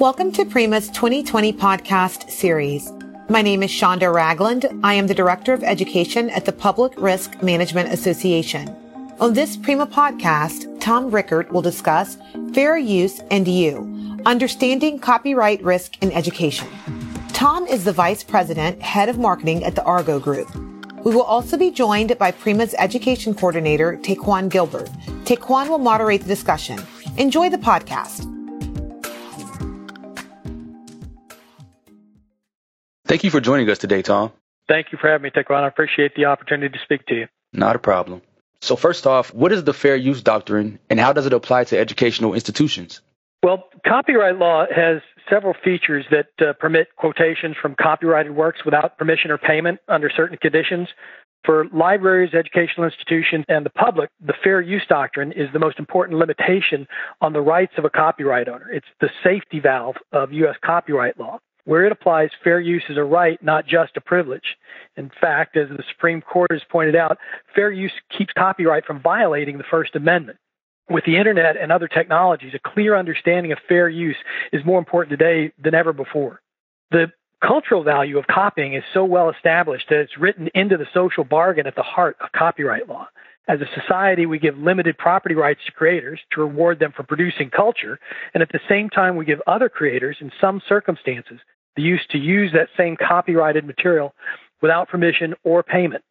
Welcome to Prima's 2020 podcast series. My name is Shonda Ragland. I am the Director of Education at the Public Risk Management Association. On this Prima podcast, Tom Rickert will discuss fair use and you, understanding copyright risk in education. Tom is the Vice President, Head of Marketing at the Argo Group. We will also be joined by Prima's Education Coordinator, Taquan Gilbert. Taquan will moderate the discussion. Enjoy the podcast. Thank you for joining us today, Tom. Thank you for having me, Taquan. I appreciate the opportunity to speak to you. Not a problem. So, first off, what is the fair use doctrine and how does it apply to educational institutions? Well, copyright law has several features that uh, permit quotations from copyrighted works without permission or payment under certain conditions. For libraries, educational institutions, and the public, the fair use doctrine is the most important limitation on the rights of a copyright owner. It's the safety valve of U.S. copyright law. Where it applies, fair use is a right, not just a privilege. In fact, as the Supreme Court has pointed out, fair use keeps copyright from violating the First Amendment. With the internet and other technologies, a clear understanding of fair use is more important today than ever before. The cultural value of copying is so well established that it's written into the social bargain at the heart of copyright law. As a society, we give limited property rights to creators to reward them for producing culture, and at the same time, we give other creators, in some circumstances, the use to use that same copyrighted material without permission or payment.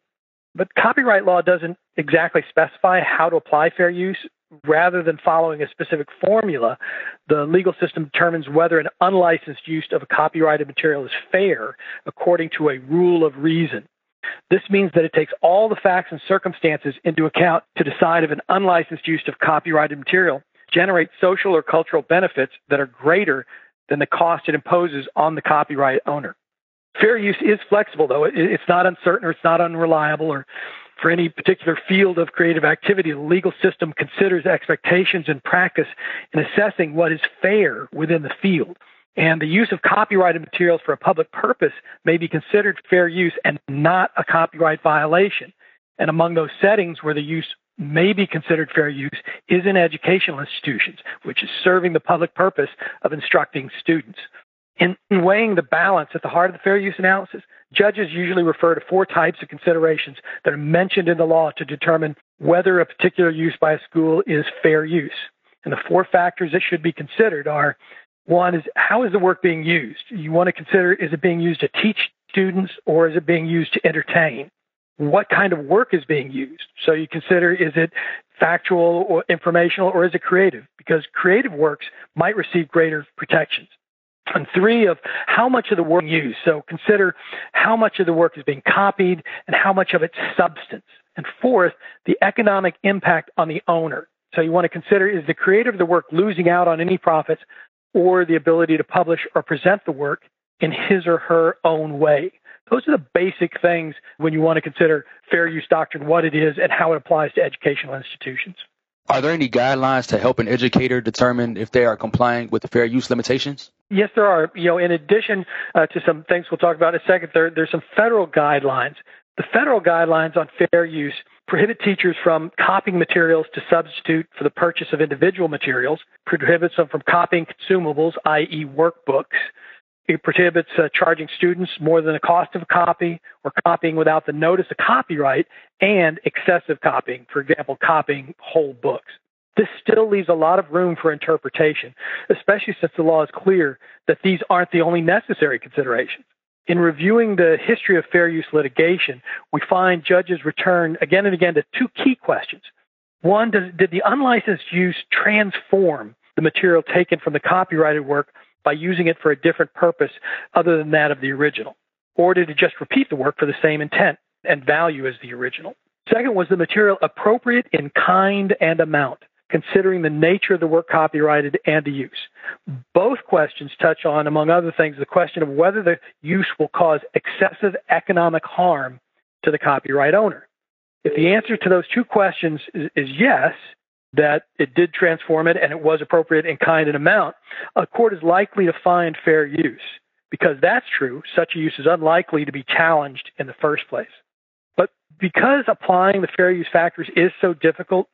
But copyright law doesn't exactly specify how to apply fair use. Rather than following a specific formula, the legal system determines whether an unlicensed use of a copyrighted material is fair according to a rule of reason. This means that it takes all the facts and circumstances into account to decide if an unlicensed use of copyrighted material generates social or cultural benefits that are greater than the cost it imposes on the copyright owner. Fair use is flexible, though. It's not uncertain or it's not unreliable or for any particular field of creative activity. The legal system considers expectations and practice in assessing what is fair within the field. And the use of copyrighted materials for a public purpose may be considered fair use and not a copyright violation. And among those settings where the use may be considered fair use is in educational institutions, which is serving the public purpose of instructing students. In, weighing the balance at the heart of the fair use analysis, judges usually refer to four types of considerations that are mentioned in the law to determine whether a particular use by a school is fair use. And the four factors that should be considered are one is how is the work being used? You want to consider is it being used to teach students or is it being used to entertain? What kind of work is being used. So you consider is it factual or informational or is it creative? Because creative works might receive greater protections. And three of how much of the work is used. So consider how much of the work is being copied and how much of its substance. And fourth, the economic impact on the owner. So you want to consider is the creator of the work losing out on any profits or the ability to publish or present the work in his or her own way. Those are the basic things when you want to consider fair use doctrine, what it is, and how it applies to educational institutions. Are there any guidelines to help an educator determine if they are complying with the fair use limitations? Yes, there are. You know, in addition uh, to some things we'll talk about in a second, there, there's some federal guidelines. The federal guidelines on fair use prohibit teachers from copying materials to substitute for the purchase of individual materials, prohibits them from copying consumables, i.e., workbooks, it prohibits uh, charging students more than the cost of a copy or copying without the notice of copyright and excessive copying, for example, copying whole books. This still leaves a lot of room for interpretation, especially since the law is clear that these aren't the only necessary considerations. In reviewing the history of fair use litigation, we find judges return again and again to two key questions. One, does, did the unlicensed use transform the material taken from the copyrighted work by using it for a different purpose other than that of the original? Or did it just repeat the work for the same intent and value as the original? Second, was the material appropriate in kind and amount, considering the nature of the work copyrighted and the use? Both questions touch on, among other things, the question of whether the use will cause excessive economic harm to the copyright owner. If the answer to those two questions is, is yes, that it did transform it and it was appropriate in kind and amount, a court is likely to find fair use. Because that's true, such a use is unlikely to be challenged in the first place. But because applying the fair use factors is so difficult,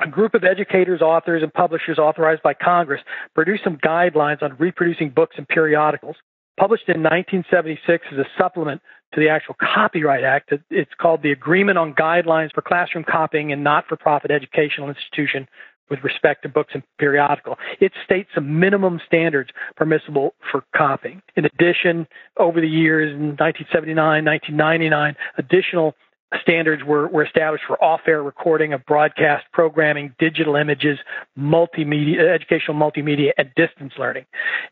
a group of educators, authors, and publishers authorized by Congress produced some guidelines on reproducing books and periodicals. Published in 1976 as a supplement to the actual Copyright Act, it's called the Agreement on Guidelines for Classroom Copying in Not for Profit Educational Institution with respect to books and periodical. It states some minimum standards permissible for copying. In addition, over the years, in 1979, 1999, additional standards were, were established for off-air recording of broadcast programming, digital images, multimedia, educational multimedia, and distance learning.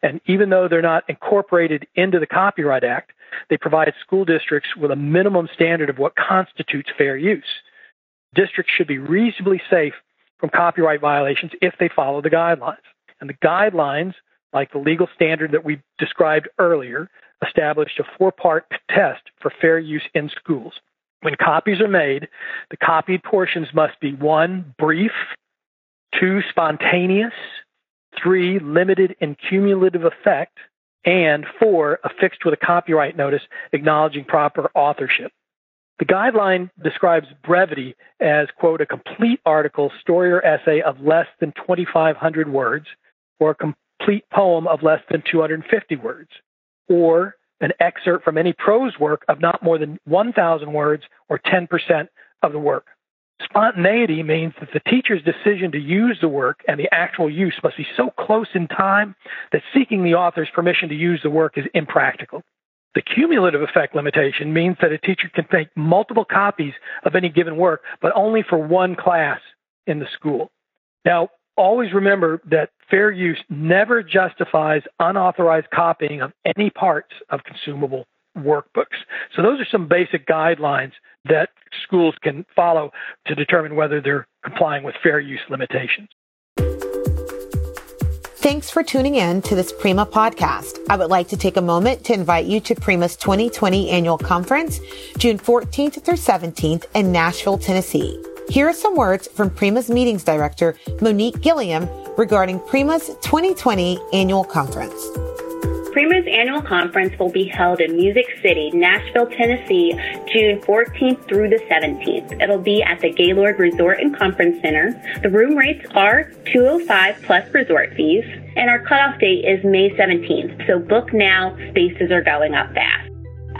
And even though they're not incorporated into the Copyright Act, they provide school districts with a minimum standard of what constitutes fair use. Districts should be reasonably safe from copyright violations if they follow the guidelines. And the guidelines, like the legal standard that we described earlier, established a four part test for fair use in schools. When copies are made, the copied portions must be one, brief, two, spontaneous, three, limited in cumulative effect, and four, affixed with a copyright notice acknowledging proper authorship. The guideline describes brevity as, quote, a complete article, story, or essay of less than 2,500 words, or a complete poem of less than 250 words, or an excerpt from any prose work of not more than 1,000 words or 10% of the work. Spontaneity means that the teacher's decision to use the work and the actual use must be so close in time that seeking the author's permission to use the work is impractical. The cumulative effect limitation means that a teacher can make multiple copies of any given work, but only for one class in the school. Now, always remember that fair use never justifies unauthorized copying of any parts of consumable workbooks. So, those are some basic guidelines that schools can follow to determine whether they're complying with fair use limitations. Thanks for tuning in to this Prima podcast. I would like to take a moment to invite you to Prima's 2020 annual conference, June 14th through 17th in Nashville, Tennessee. Here are some words from Prima's meetings director, Monique Gilliam, regarding Prima's 2020 annual conference. Prima's annual conference will be held in Music City, Nashville, Tennessee, June 14th through the 17th. It'll be at the Gaylord Resort and Conference Center. The room rates are 205 plus resort fees, and our cutoff date is May 17th. So book now, spaces are going up fast.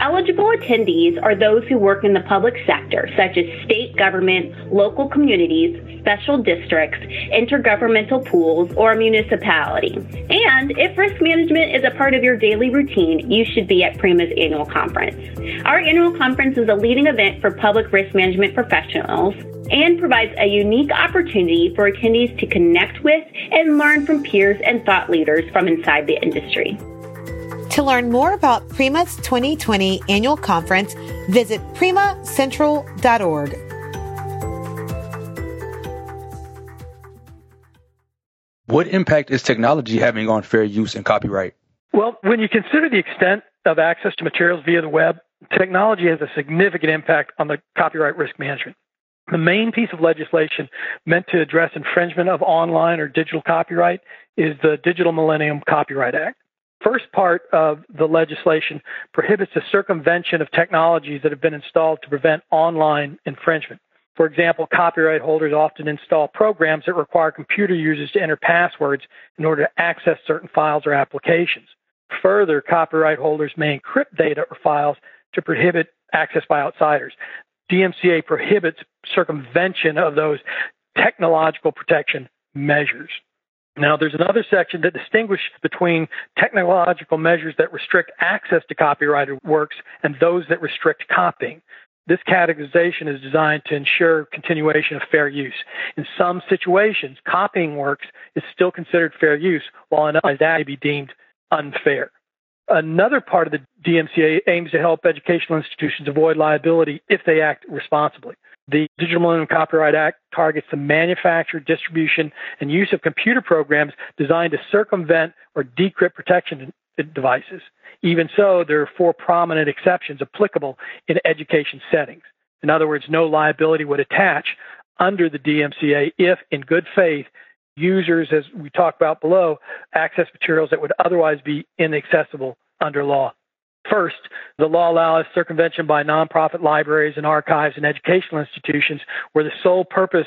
Eligible attendees are those who work in the public sector, such as state government, local communities, special districts, intergovernmental pools, or a municipality. And if risk management is a part of your daily routine, you should be at Prima's annual conference. Our annual conference is a leading event for public risk management professionals and provides a unique opportunity for attendees to connect with and learn from peers and thought leaders from inside the industry. To learn more about Prima's 2020 annual conference, visit primacentral.org. What impact is technology having on fair use and copyright? Well, when you consider the extent of access to materials via the web, technology has a significant impact on the copyright risk management. The main piece of legislation meant to address infringement of online or digital copyright is the Digital Millennium Copyright Act first part of the legislation prohibits the circumvention of technologies that have been installed to prevent online infringement. For example, copyright holders often install programs that require computer users to enter passwords in order to access certain files or applications. Further, copyright holders may encrypt data or files to prohibit access by outsiders. DMCA prohibits circumvention of those technological protection measures. Now, there's another section that distinguishes between technological measures that restrict access to copyrighted works and those that restrict copying. This categorization is designed to ensure continuation of fair use. In some situations, copying works is still considered fair use, while in others that may be deemed unfair. Another part of the DMCA aims to help educational institutions avoid liability if they act responsibly. The Digital Millennium Copyright Act targets the manufacture, distribution, and use of computer programs designed to circumvent or decrypt protection devices. Even so, there are four prominent exceptions applicable in education settings. In other words, no liability would attach under the DMCA if, in good faith, users, as we talked about below, access materials that would otherwise be inaccessible under law. First, the law allows circumvention by nonprofit libraries and archives and educational institutions where the sole purpose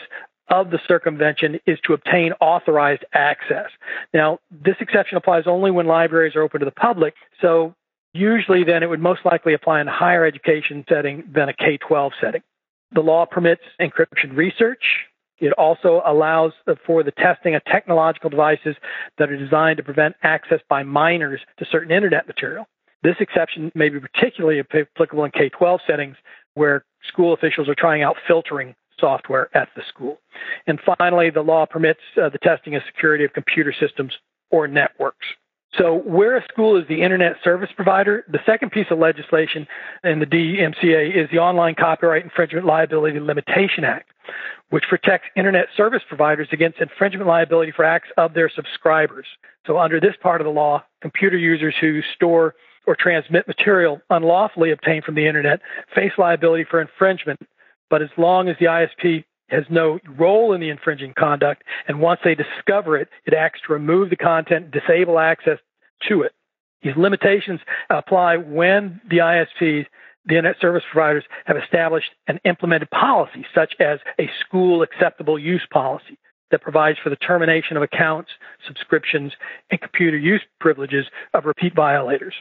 of the circumvention is to obtain authorized access. Now, this exception applies only when libraries are open to the public, so usually then it would most likely apply in a higher education setting than a K 12 setting. The law permits encryption research. It also allows for the testing of technological devices that are designed to prevent access by minors to certain internet material. This exception may be particularly applicable in K 12 settings where school officials are trying out filtering software at the school. And finally, the law permits uh, the testing of security of computer systems or networks. So, where a school is the internet service provider, the second piece of legislation in the DMCA is the Online Copyright Infringement Liability Limitation Act, which protects internet service providers against infringement liability for acts of their subscribers. So, under this part of the law, computer users who store or transmit material unlawfully obtained from the internet face liability for infringement. But as long as the ISP has no role in the infringing conduct, and once they discover it, it acts to remove the content, disable access to it. These limitations apply when the ISPs, the internet service providers, have established and implemented policies, such as a school acceptable use policy that provides for the termination of accounts, subscriptions, and computer use privileges of repeat violators.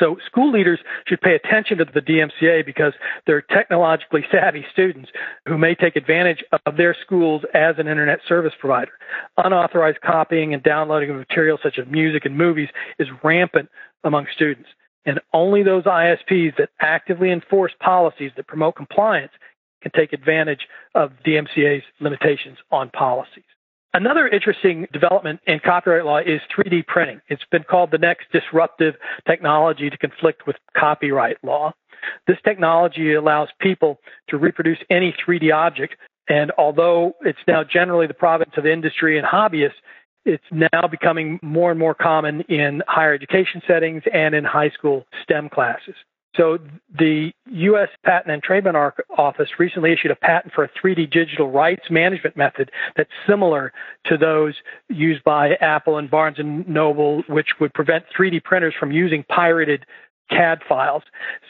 So school leaders should pay attention to the DMCA because they're technologically savvy students who may take advantage of their schools as an internet service provider. Unauthorized copying and downloading of materials such as music and movies is rampant among students. And only those ISPs that actively enforce policies that promote compliance can take advantage of DMCA's limitations on policies. Another interesting development in copyright law is 3D printing. It's been called the next disruptive technology to conflict with copyright law. This technology allows people to reproduce any 3D object, and although it's now generally the province of industry and hobbyists, it's now becoming more and more common in higher education settings and in high school STEM classes. So the U.S. Patent and Trademark Office recently issued a patent for a 3D digital rights management method that's similar to those used by Apple and Barnes and Noble, which would prevent 3D printers from using pirated CAD files.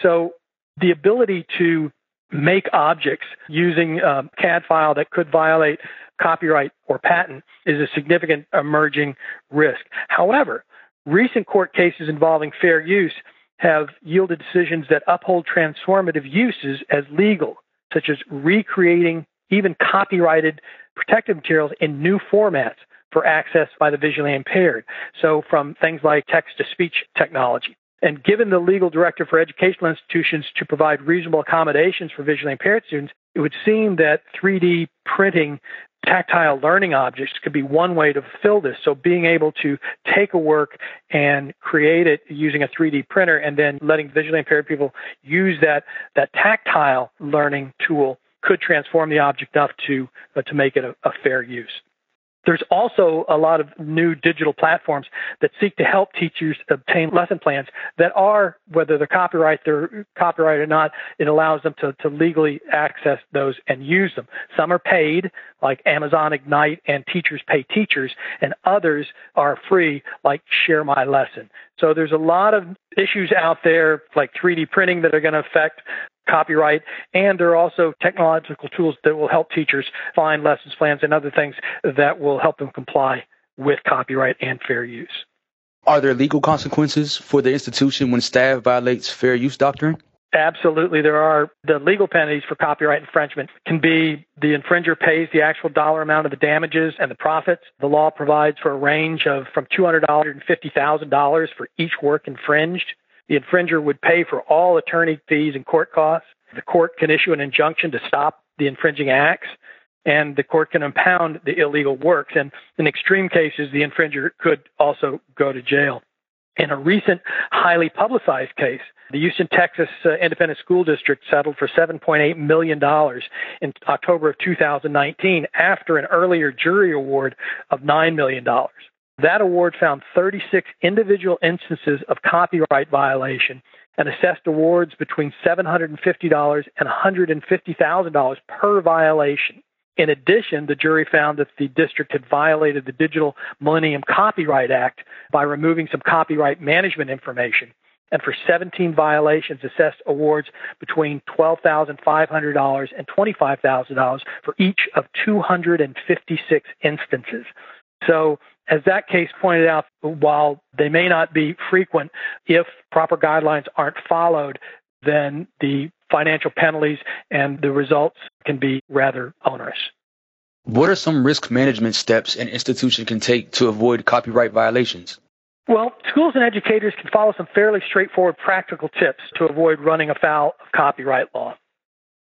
So the ability to make objects using um, a CAD file that could violate copyright or patent is a significant emerging risk. However, recent court cases involving fair use have yielded decisions that uphold transformative uses as legal, such as recreating even copyrighted protected materials in new formats for access by the visually impaired. So, from things like text to speech technology. And given the legal directive for educational institutions to provide reasonable accommodations for visually impaired students, it would seem that 3D printing tactile learning objects could be one way to fill this. So being able to take a work and create it using a 3D printer and then letting visually impaired people use that, that tactile learning tool could transform the object enough to, uh, to make it a, a fair use. There's also a lot of new digital platforms that seek to help teachers obtain lesson plans that are, whether they're copyright, they're copyright or not, it allows them to, to legally access those and use them. Some are paid, like Amazon Ignite and Teachers Pay Teachers, and others are free, like Share My Lesson. So there's a lot of issues out there, like 3D printing, that are going to affect copyright, and there are also technological tools that will help teachers find lessons plans and other things that will help them comply with copyright and fair use. Are there legal consequences for the institution when staff violates fair use doctrine? Absolutely, there are. The legal penalties for copyright infringement can be the infringer pays the actual dollar amount of the damages and the profits. The law provides for a range of from $200 to $50,000 for each work infringed. The infringer would pay for all attorney fees and court costs. The court can issue an injunction to stop the infringing acts, and the court can impound the illegal works. And in extreme cases, the infringer could also go to jail. In a recent highly publicized case, the Houston, Texas uh, Independent School District settled for $7.8 million in October of 2019 after an earlier jury award of $9 million. That award found 36 individual instances of copyright violation and assessed awards between $750 and $150,000 per violation. In addition, the jury found that the district had violated the Digital Millennium Copyright Act by removing some copyright management information and for 17 violations assessed awards between $12,500 and $25,000 for each of 256 instances. So as that case pointed out, while they may not be frequent, if proper guidelines aren't followed, then the financial penalties and the results can be rather onerous. What are some risk management steps an institution can take to avoid copyright violations? Well, schools and educators can follow some fairly straightforward practical tips to avoid running afoul of copyright law.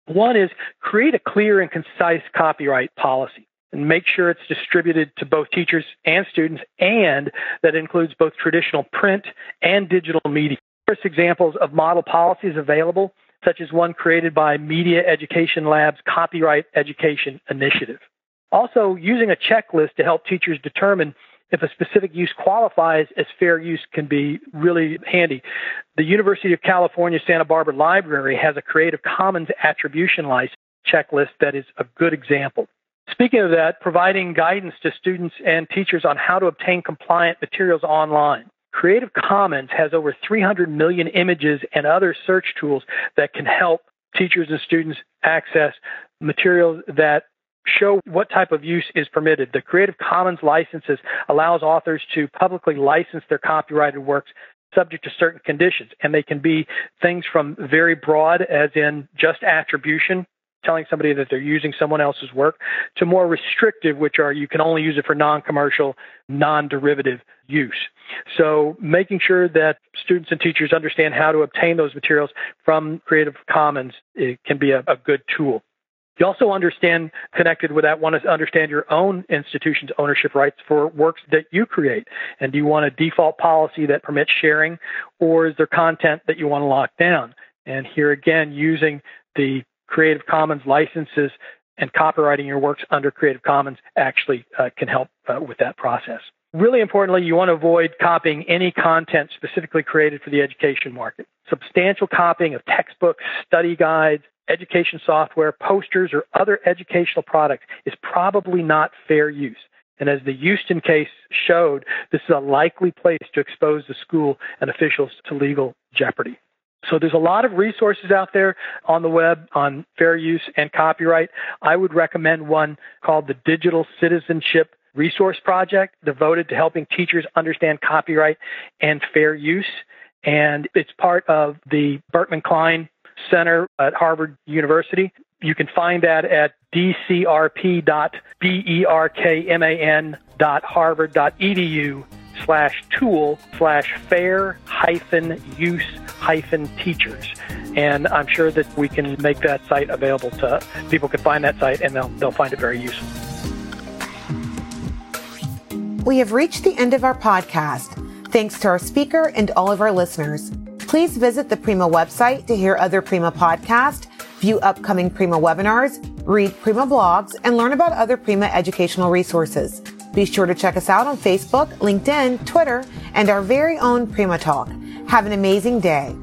One is create a clear and concise copyright policy and make sure it's distributed to both teachers and students and that includes both traditional print and digital media. There's examples of model policies available, such as one created by Media Education Lab's Copyright Education Initiative. Also, using a checklist to help teachers determine if a specific use qualifies as fair use can be really handy. The University of California Santa Barbara Library has a Creative Commons attribution license checklist that is a good example. Speaking of that, providing guidance to students and teachers on how to obtain compliant materials online. Creative Commons has over 300 million images and other search tools that can help teachers and students access materials that show what type of use is permitted. The Creative Commons licenses allows authors to publicly license their copyrighted works subject to certain conditions. And they can be things from very broad, as in just attribution, telling somebody that they're using someone else's work, to more restrictive, which are you can only use it for non commercial, non derivative use. So making sure that students and teachers understand how to obtain those materials from Creative Commons can be a, a good tool. You also understand, connected with that, want to understand your own institution's ownership rights for works that you create. And do you want a default policy that permits sharing, or is there content that you want to lock down? And here again, using the Creative Commons licenses and copyrighting your works under Creative Commons actually uh, can help uh, with that process. Really importantly, you want to avoid copying any content specifically created for the education market. Substantial copying of textbooks, study guides, education software, posters, or other educational products is probably not fair use. And as the Houston case showed, this is a likely place to expose the school and officials to legal jeopardy. So there's a lot of resources out there on the web on fair use and copyright. I would recommend one called the Digital Citizenship Resource Project, devoted to helping teachers understand copyright and fair use. And it's part of the Berkman Klein Center at Harvard University. You can find that at dcrp.berkman.harvard.edu slash tool slash fair hyphen use hyphen teachers. And I'm sure that we can make that site available to people can find that site and they'll, they'll find it very useful. We have reached the end of our podcast. Thanks to our speaker and all of our listeners. Please visit the Prima website to hear other Prima podcasts, view upcoming Prima webinars, read Prima blogs, and learn about other Prima educational resources. Be sure to check us out on Facebook, LinkedIn, Twitter, and our very own Prima Talk. Have an amazing day.